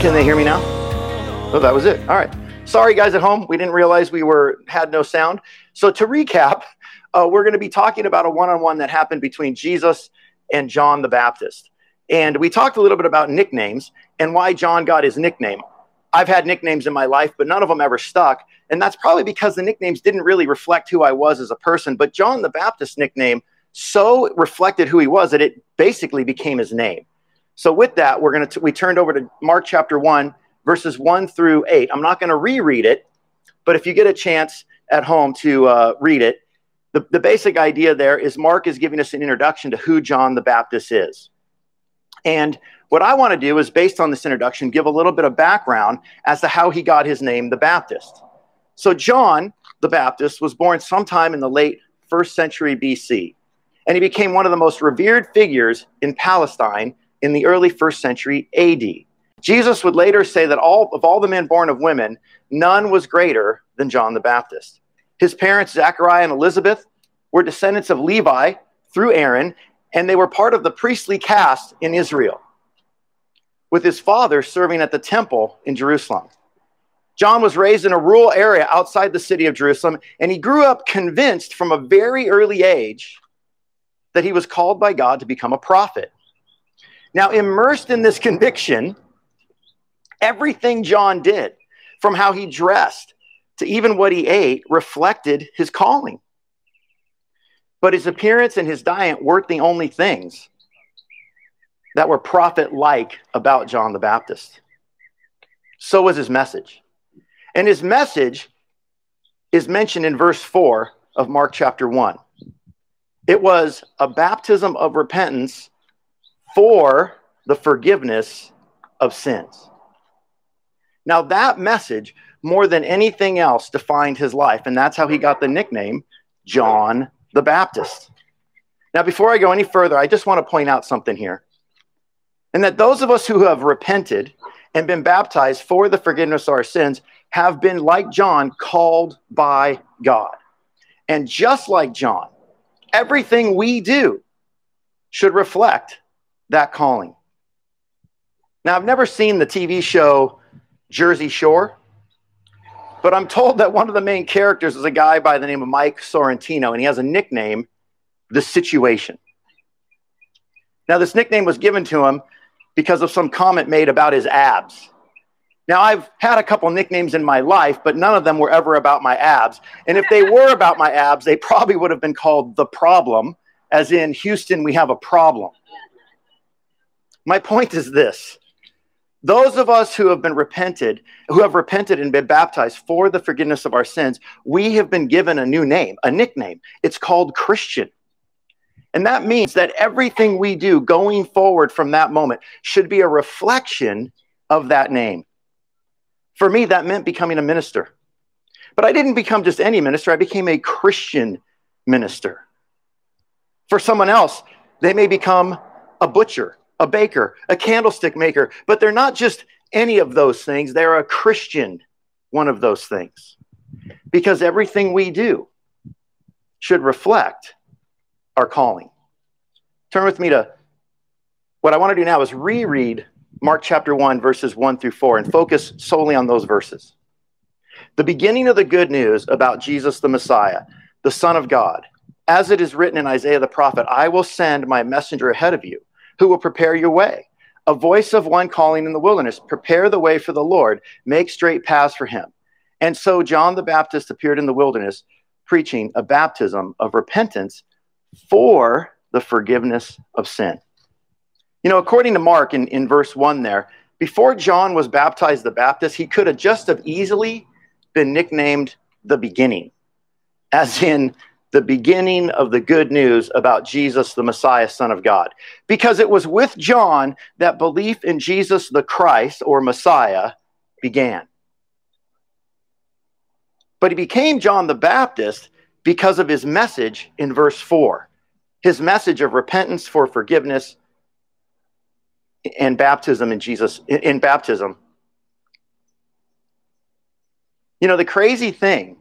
Can they hear me now? Oh, that was it. All right. Sorry, guys at home. We didn't realize we were had no sound. So to recap, uh, we're going to be talking about a one-on-one that happened between Jesus and John the Baptist, and we talked a little bit about nicknames and why John got his nickname. I've had nicknames in my life, but none of them ever stuck, and that's probably because the nicknames didn't really reflect who I was as a person. But John the Baptist nickname so reflected who he was that it basically became his name. So with that, we're going to we turned over to Mark chapter 1 verses 1 through 8. I'm not going to reread it, but if you get a chance at home to uh, read it, the, the basic idea there is Mark is giving us an introduction to who John the Baptist is. And what I want to do is, based on this introduction, give a little bit of background as to how he got his name, the Baptist. So, John the Baptist was born sometime in the late first century BC, and he became one of the most revered figures in Palestine in the early first century AD. Jesus would later say that all of all the men born of women, none was greater than John the Baptist. His parents, Zachariah and Elizabeth, were descendants of Levi through Aaron, and they were part of the priestly caste in Israel, with his father serving at the temple in Jerusalem. John was raised in a rural area outside the city of Jerusalem, and he grew up convinced from a very early age that he was called by God to become a prophet. Now, immersed in this conviction, everything John did, from how he dressed to even what he ate, reflected his calling. But his appearance and his diet weren't the only things that were prophet like about John the Baptist. So was his message. And his message is mentioned in verse 4 of Mark chapter 1. It was a baptism of repentance for the forgiveness of sins. Now, that message, more than anything else, defined his life, and that's how he got the nickname John the Baptist. Now, before I go any further, I just want to point out something here. And that those of us who have repented and been baptized for the forgiveness of our sins have been, like John, called by God. And just like John, everything we do should reflect that calling. Now, I've never seen the TV show Jersey Shore, but I'm told that one of the main characters is a guy by the name of Mike Sorrentino, and he has a nickname, The Situation. Now, this nickname was given to him because of some comment made about his abs. Now, I've had a couple nicknames in my life, but none of them were ever about my abs. And if they were about my abs, they probably would have been called The Problem, as in Houston, we have a problem. My point is this those of us who have been repented, who have repented and been baptized for the forgiveness of our sins, we have been given a new name, a nickname. It's called Christian. And that means that everything we do going forward from that moment should be a reflection of that name. For me, that meant becoming a minister. But I didn't become just any minister, I became a Christian minister. For someone else, they may become a butcher, a baker, a candlestick maker, but they're not just any of those things, they're a Christian one of those things. Because everything we do should reflect our calling. Turn with me to what I want to do now is reread Mark chapter 1, verses 1 through 4, and focus solely on those verses. The beginning of the good news about Jesus the Messiah, the Son of God, as it is written in Isaiah the prophet, I will send my messenger ahead of you, who will prepare your way. A voice of one calling in the wilderness, prepare the way for the Lord, make straight paths for him. And so John the Baptist appeared in the wilderness, preaching a baptism of repentance for the forgiveness of sin. You know, according to Mark in, in verse 1 there, before John was baptized the Baptist, he could have just have easily been nicknamed the beginning, as in the beginning of the good news about Jesus, the Messiah, Son of God. Because it was with John that belief in Jesus the Christ or Messiah began. But he became John the Baptist because of his message in verse 4 his message of repentance for forgiveness and baptism in Jesus, in, baptism. You know, the crazy thing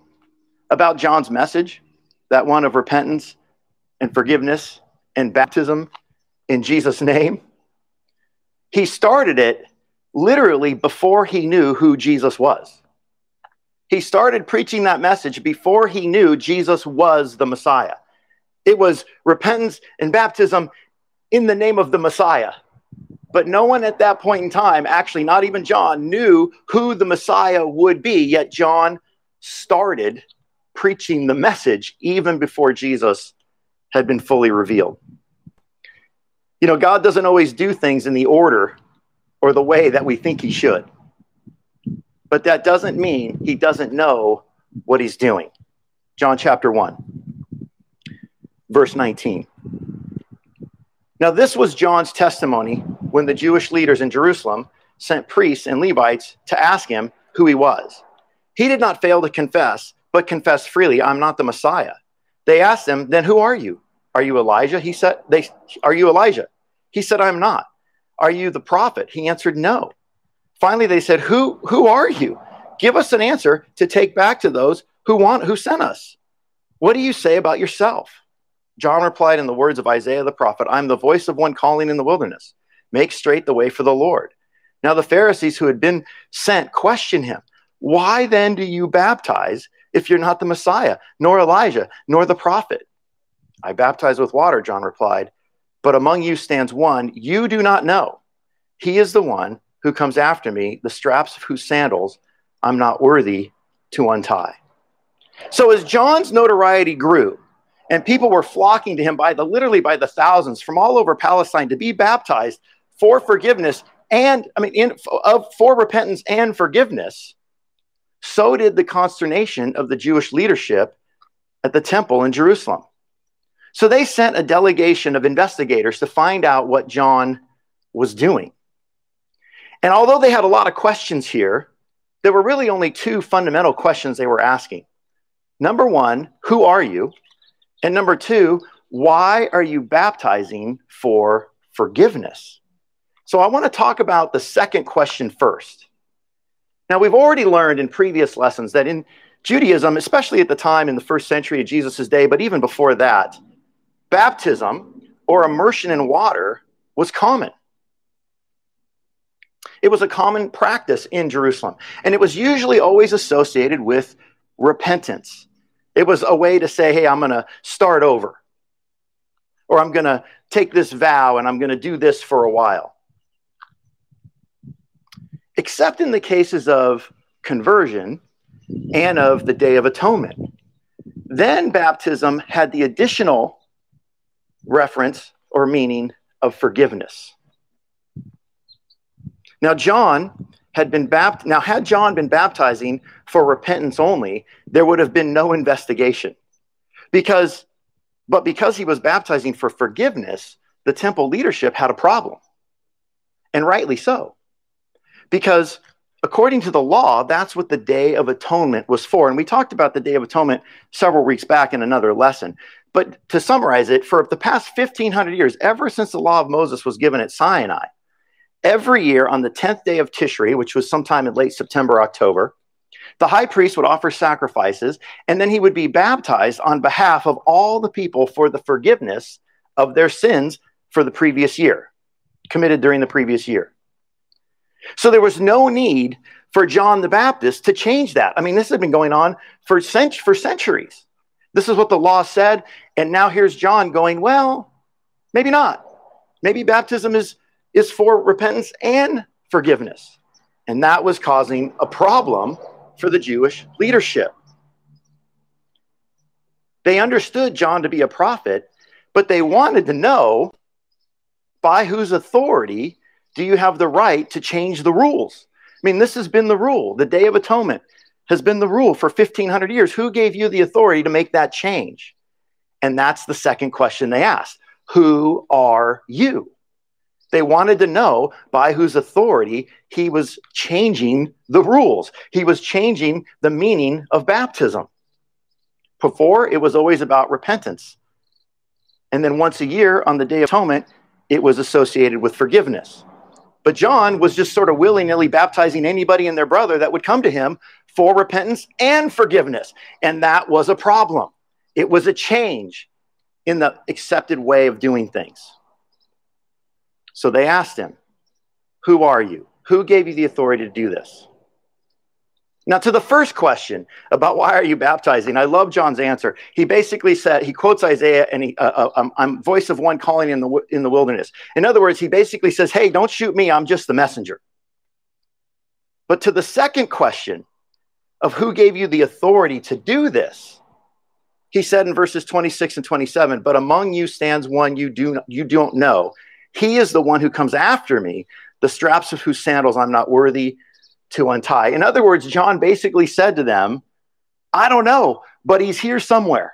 about John's message, that one of repentance and forgiveness and baptism in Jesus' name, he started it literally before he knew who Jesus was. He started preaching that message before he knew Jesus was the Messiah. It was repentance and baptism in the name of the Messiah. But no one at that point in time, actually, not even John, knew who the Messiah would be. Yet John started preaching the message even before Jesus had been fully revealed. You know, God doesn't always do things in the order or the way that we think he should. But that doesn't mean he doesn't know what he's doing. John chapter 1, verse 19. Now, this was John's testimony when the Jewish leaders in Jerusalem sent priests and Levites to ask him who he was. He did not fail to confess, but confess freely, I'm not the Messiah. They asked him, Then who are you? Are you Elijah? He said, they, Are you Elijah? He said, I'm not. Are you the prophet? He answered, No. Finally, they said, Who, who are you? Give us an answer to take back to those who want who sent us. What do you say about yourself? John replied in the words of Isaiah the prophet, I'm the voice of one calling in the wilderness. Make straight the way for the Lord. Now the Pharisees who had been sent questioned him, Why then do you baptize if you're not the Messiah, nor Elijah, nor the prophet? I baptize with water, John replied, but among you stands one you do not know. He is the one who comes after me, the straps of whose sandals I'm not worthy to untie. So as John's notoriety grew, and people were flocking to him by the literally by the thousands from all over Palestine to be baptized for forgiveness and I mean in of for repentance and forgiveness. So did the consternation of the Jewish leadership at the temple in Jerusalem. So they sent a delegation of investigators to find out what John was doing. And although they had a lot of questions here, there were really only two fundamental questions they were asking. Number one, who are you? And number two, why are you baptizing for forgiveness? So I want to talk about the second question first. Now, we've already learned in previous lessons that in Judaism, especially at the time in the first century of Jesus' day, but even before that, baptism or immersion in water was common. It was a common practice in Jerusalem, and it was usually always associated with repentance. It was a way to say, hey, I'm going to start over, or I'm going to take this vow and I'm going to do this for a while. Except in the cases of conversion and of the Day of Atonement. Then baptism had the additional reference or meaning of forgiveness. Now, John had been baptized. Now, had John been baptizing for repentance only, there would have been no investigation. Because, but because he was baptizing for forgiveness, the temple leadership had a problem. And rightly so. Because according to the law, that's what the Day of Atonement was for. And we talked about the Day of Atonement several weeks back in another lesson. But to summarize it, for the past 1500 years, ever since the law of Moses was given at Sinai, every year on the 10th day of Tishri, which was sometime in late September, October, the high priest would offer sacrifices and then he would be baptized on behalf of all the people for the forgiveness of their sins for the previous year, committed during the previous year. So there was no need for John the Baptist to change that. I mean, this had been going on for, cent- for centuries. This is what the law said. And now here's John going, well, maybe not. Maybe baptism is, is for repentance and forgiveness. And that was causing a problem for the Jewish leadership. They understood John to be a prophet, but they wanted to know by whose authority do you have the right to change the rules? I mean, this has been the rule. The Day of Atonement has been the rule for 1500 years. Who gave you the authority to make that change? And that's the second question they asked Who are you? They wanted to know by whose authority he was changing the rules. He was changing the meaning of baptism. Before, it was always about repentance. And then once a year on the Day of Atonement, it was associated with forgiveness. But John was just sort of willy nilly baptizing anybody and their brother that would come to him for repentance and forgiveness. And that was a problem. It was a change in the accepted way of doing things. So they asked him, Who are you? Who gave you the authority to do this? Now, to the first question about why are you baptizing, I love John's answer. He basically said, he quotes Isaiah and he, uh, uh, um, I'm voice of one calling in the, in the wilderness. In other words, he basically says, hey, don't shoot me, I'm just the messenger. But to the second question of who gave you the authority to do this, he said in verses 26 and 27, but among you stands one you, do, you don't know. He is the one who comes after me, the straps of whose sandals I'm not worthy to untie. In other words, John basically said to them, I don't know, but he's here somewhere.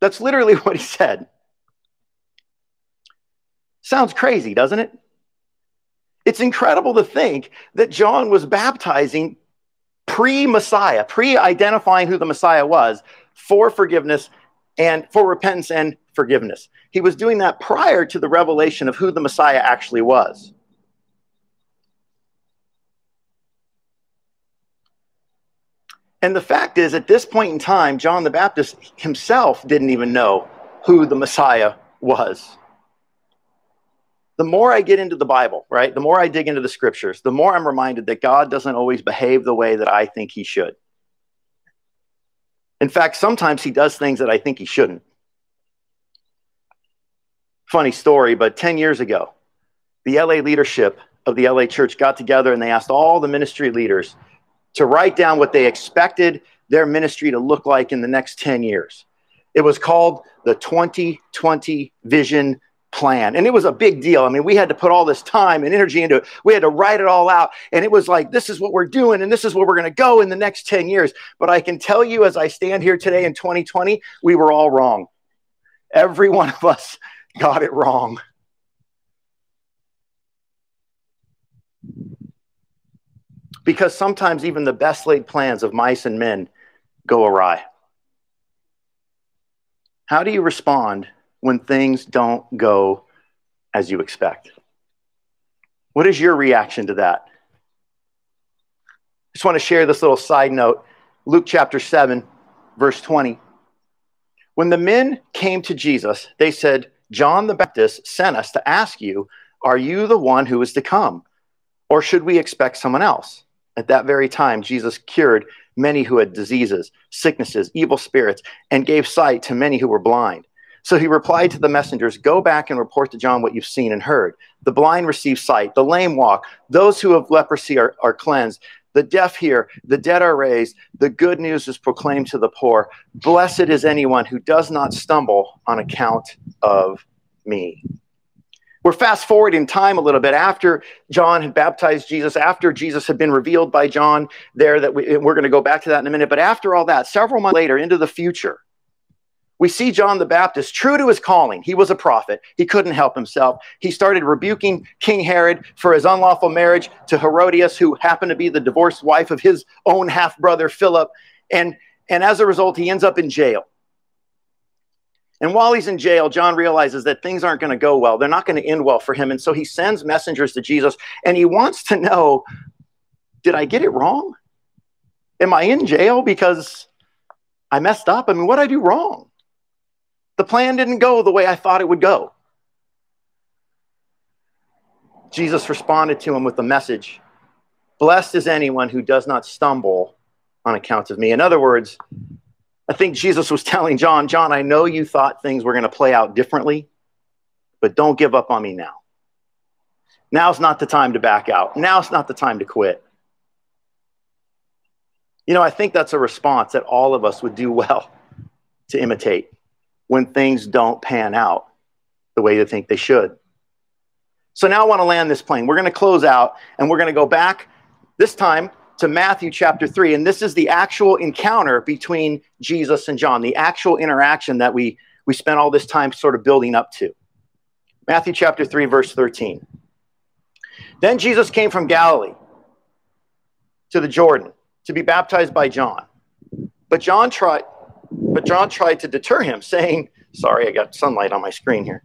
That's literally what he said. Sounds crazy, doesn't it? It's incredible to think that John was baptizing pre Messiah, pre identifying who the Messiah was for forgiveness and for repentance and forgiveness. He was doing that prior to the revelation of who the Messiah actually was. And the fact is, at this point in time, John the Baptist himself didn't even know who the Messiah was. The more I get into the Bible, right, the more I dig into the scriptures, the more I'm reminded that God doesn't always behave the way that I think he should. In fact, sometimes he does things that I think he shouldn't. Funny story, but 10 years ago, the LA leadership of the LA church got together and they asked all the ministry leaders to write down what they expected their ministry to look like in the next 10 years. It was called the 2020 Vision Plan. And it was a big deal. I mean, we had to put all this time and energy into it. We had to write it all out. And it was like, this is what we're doing, and this is where we're going to go in the next 10 years. But I can tell you, as I stand here today in 2020, we were all wrong. Every one of us got it wrong. Because sometimes even the best laid plans of mice and men go awry. How do you respond when things don't go as you expect? What is your reaction to that? I just want to share this little side note. Luke chapter 7, verse 20. When the men came to Jesus, they said, John the Baptist sent us to ask you, Are you the one who is to come? Or should we expect someone else? At that very time, Jesus cured many who had diseases, sicknesses, evil spirits, and gave sight to many who were blind. So he replied to the messengers, Go back and report to John what you've seen and heard. The blind receive sight, the lame walk, those who have leprosy are, are cleansed, the deaf hear, the dead are raised, the good news is proclaimed to the poor. Blessed is anyone who does not stumble on account of me. We're fast forward in time a little bit after John had baptized Jesus, after Jesus had been revealed by John there, that we, we're going to go back to that in a minute. But after all that, several months later into the future, we see John the Baptist true to his calling. He was a prophet. He couldn't help himself. He started rebuking King Herod for his unlawful marriage to Herodias, who happened to be the divorced wife of his own half brother, Philip. And, and as a result, he ends up in jail. And while he's in jail, John realizes that things aren't going to go well. They're not going to end well for him. And so he sends messengers to Jesus and he wants to know did I get it wrong? Am I in jail because I messed up? I mean, what did I do wrong? The plan didn't go the way I thought it would go. Jesus responded to him with the message Blessed is anyone who does not stumble on account of me. In other words, I think Jesus was telling John, John, I know you thought things were going to play out differently, but don't give up on me now. Now's not the time to back out. Now's not the time to quit. You know, I think that's a response that all of us would do well to imitate when things don't pan out the way you think they should. So now I want to land this plane. We're going to close out and we're going to go back this time to Matthew chapter 3. And this is the actual encounter between Jesus and John, the actual interaction that we, we spent all this time sort of building up to. Matthew chapter 3, verse 13. Then Jesus came from Galilee to the Jordan to be baptized by John. But John tried, but John tried to deter him, saying, Sorry, I got sunlight on my screen here.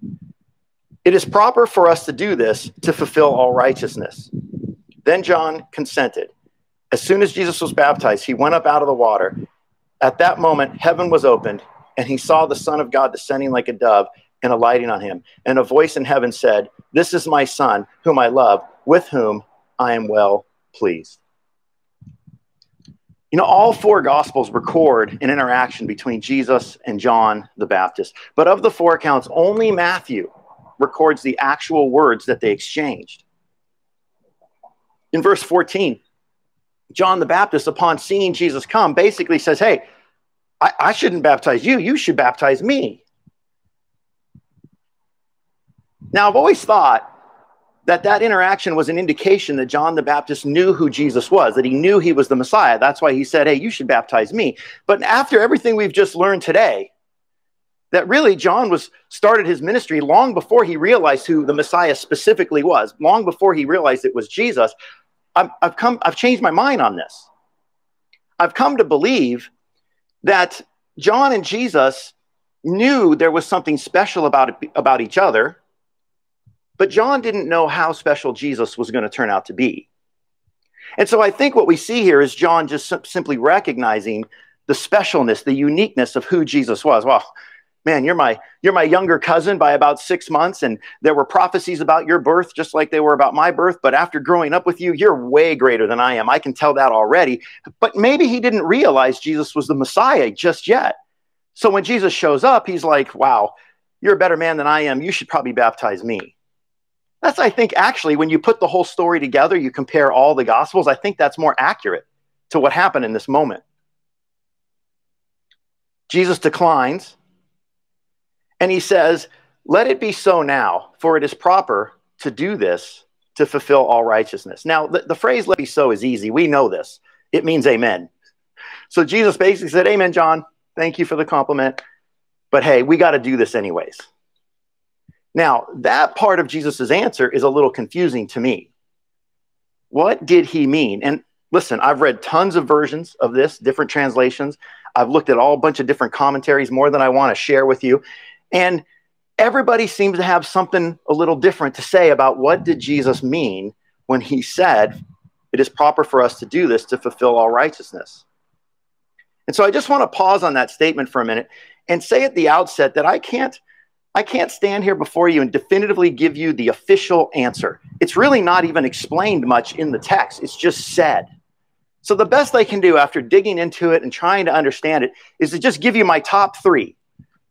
It is proper for us to do this to fulfill all righteousness. Then John consented. As soon as Jesus was baptized, he went up out of the water. At that moment, heaven was opened, and he saw the Son of God descending like a dove and alighting on him. And a voice in heaven said, This is my Son, whom I love, with whom I am well pleased. You know, all four Gospels record an interaction between Jesus and John the Baptist. But of the four accounts, only Matthew records the actual words that they exchanged. In verse 14, John the Baptist, upon seeing Jesus come, basically says, Hey, I, I shouldn't baptize you. You should baptize me. Now, I've always thought that that interaction was an indication that John the Baptist knew who Jesus was, that he knew he was the Messiah. That's why he said, Hey, you should baptize me. But after everything we've just learned today, that really John was started his ministry long before he realized who the Messiah specifically was, long before he realized it was Jesus. I've, I've come, I've changed my mind on this. I've come to believe that John and Jesus knew there was something special about about each other, but John didn't know how special Jesus was going to turn out to be. And so I think what we see here is John just simply recognizing the specialness, the uniqueness of who Jesus was. Well, man you're my you're my younger cousin by about six months and there were prophecies about your birth just like they were about my birth but after growing up with you you're way greater than i am. I can tell that already. But maybe he didn't realize jesus was the messiah just yet. So when jesus shows up he's like wow you're a better man than i am. You should probably baptize me. That's i think actually when you put the whole story together you compare all the gospels i think that's more accurate to what happened in this moment. Jesus declines and he says, Let it be so now, for it is proper to do this to fulfill all righteousness. Now, the, the phrase let it be so is easy. We know this. It means amen. So Jesus basically said, Amen, John. Thank you for the compliment. But hey, we got to do this anyways. Now, that part of Jesus' answer is a little confusing to me. What did he mean? And listen, I've read tons of versions of this, different translations. I've looked at all a bunch of different commentaries, more than I want to share with you. And everybody seems to have something a little different to say about what did Jesus mean when he said, it is proper for us to do this to fulfill all righteousness. And so I just want to pause on that statement for a minute and say at the outset that I can't I can't stand here before you and definitively give you the official answer. It's really not even explained much in the text. It's just said. So the best I can do after digging into it and trying to understand it is to just give you my top 3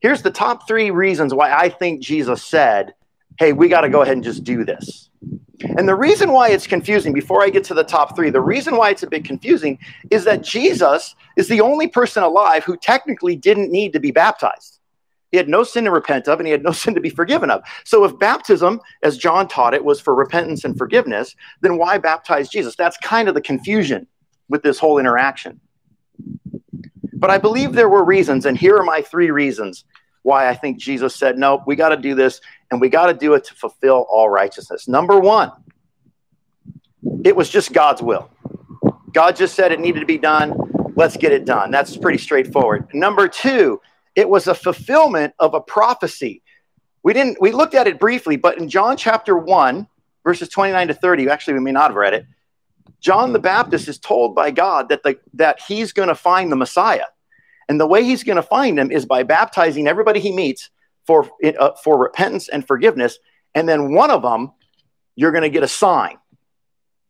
Here's the top three reasons why I think Jesus said, hey, we got to go ahead and just do this. And the reason why it's confusing, before I get to the top three, the reason why it's a bit confusing is that Jesus is the only person alive who technically didn't need to be baptized. He had no sin to repent of and he had no sin to be forgiven of. So, if baptism, as John taught it, was for repentance and forgiveness, then why baptize Jesus? That's kind of the confusion with this whole interaction. But I believe there were reasons, and here are my three reasons why I think Jesus said, no, we got to do this, and we got to do it to fulfill all righteousness. Number one, it was just God's will. God just said it needed to be done. Let's get it done. That's pretty straightforward. Number two, it was a fulfillment of a prophecy. We didn't we looked at it briefly, but in John chapter 1, verses 29 to 30, actually we may not have read it. John the Baptist is told by God that, the, that he's going to find the Messiah. And the way he's going to find him is by baptizing everybody he meets for, uh, for repentance and forgiveness. And then one of them, you're going to get a sign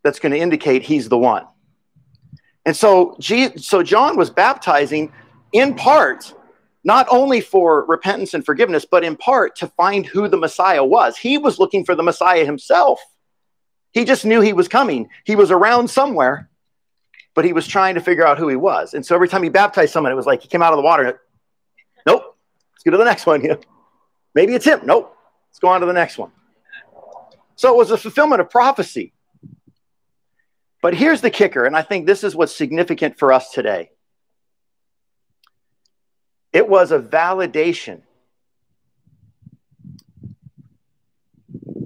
that's going to indicate he's the one. And so, so John was baptizing in part, not only for repentance and forgiveness, but in part to find who the Messiah was. He was looking for the Messiah himself. He just knew he was coming. He was around somewhere, but he was trying to figure out who he was. And so every time he baptized someone, it was like he came out of the water. Nope. Let's go to the next one. Maybe it's him. Nope. Let's go on to the next one. So it was a fulfillment of prophecy. But here's the kicker, and I think this is what's significant for us today. It was a validation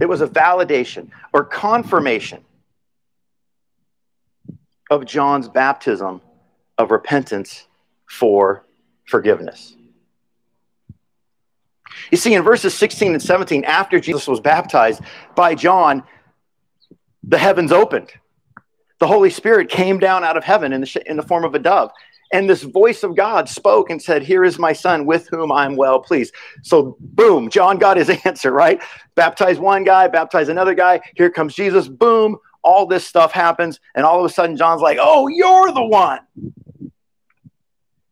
It was a validation or confirmation of John's baptism of repentance for forgiveness. You see, in verses 16 and 17, after Jesus was baptized by John, the heavens opened. The Holy Spirit came down out of heaven in the, in the form of a dove. And this voice of God spoke and said, Here is my son with whom I'm well pleased. So, boom, John got his answer, right? Baptize one guy, baptize another guy. Here comes Jesus. Boom, all this stuff happens. And all of a sudden, John's like, Oh, you're the one.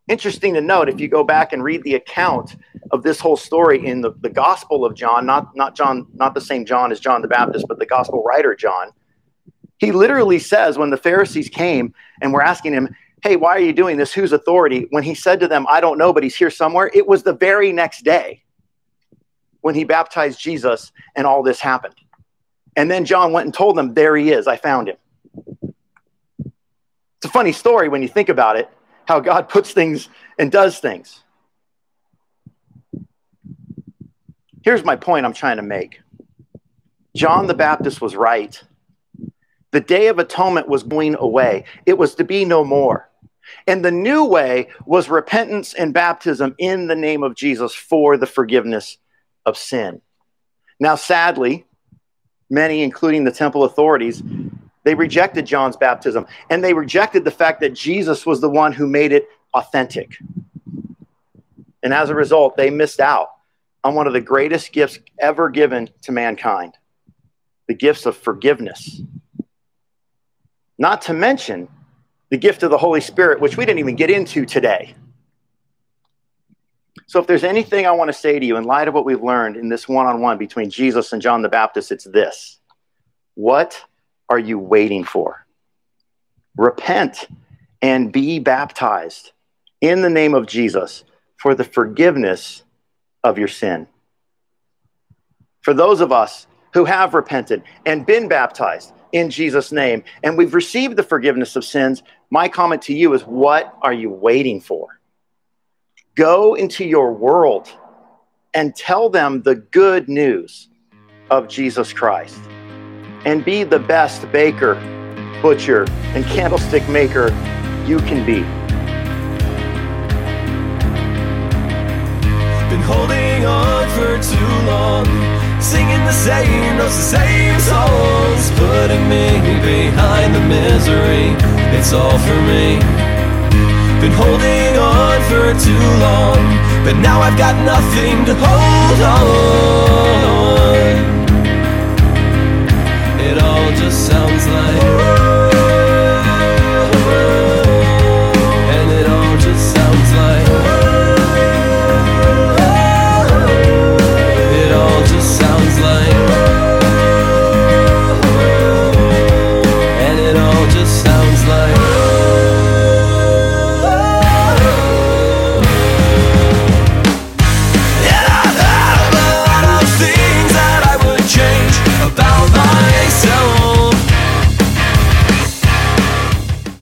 Interesting to note if you go back and read the account of this whole story in the, the Gospel of John, not, not John, not the same John as John the Baptist, but the Gospel writer John. He literally says when the Pharisees came and were asking him, Hey, why are you doing this? Whose authority? When he said to them, I don't know, but he's here somewhere, it was the very next day when he baptized Jesus and all this happened. And then John went and told them, There he is. I found him. It's a funny story when you think about it, how God puts things and does things. Here's my point I'm trying to make John the Baptist was right. The day of atonement was going away, it was to be no more. And the new way was repentance and baptism in the name of Jesus for the forgiveness of sin. Now, sadly, many, including the temple authorities, they rejected John's baptism and they rejected the fact that Jesus was the one who made it authentic. And as a result, they missed out on one of the greatest gifts ever given to mankind the gifts of forgiveness. Not to mention the gift of the Holy Spirit, which we didn't even get into today. So, if there's anything I want to say to you in light of what we've learned in this one on one between Jesus and John the Baptist, it's this What are you waiting for? Repent and be baptized in the name of Jesus for the forgiveness of your sin. For those of us who have repented and been baptized in Jesus' name, and we've received the forgiveness of sins, my comment to you is what are you waiting for? Go into your world and tell them the good news of Jesus Christ and be the best baker, butcher, and candlestick maker you can be. Been holding on for too long, singing the same notes, the same songs, putting me behind the misery. It's all for me. Been holding on for too long, but now I've got nothing to hold on. It all just sounds like.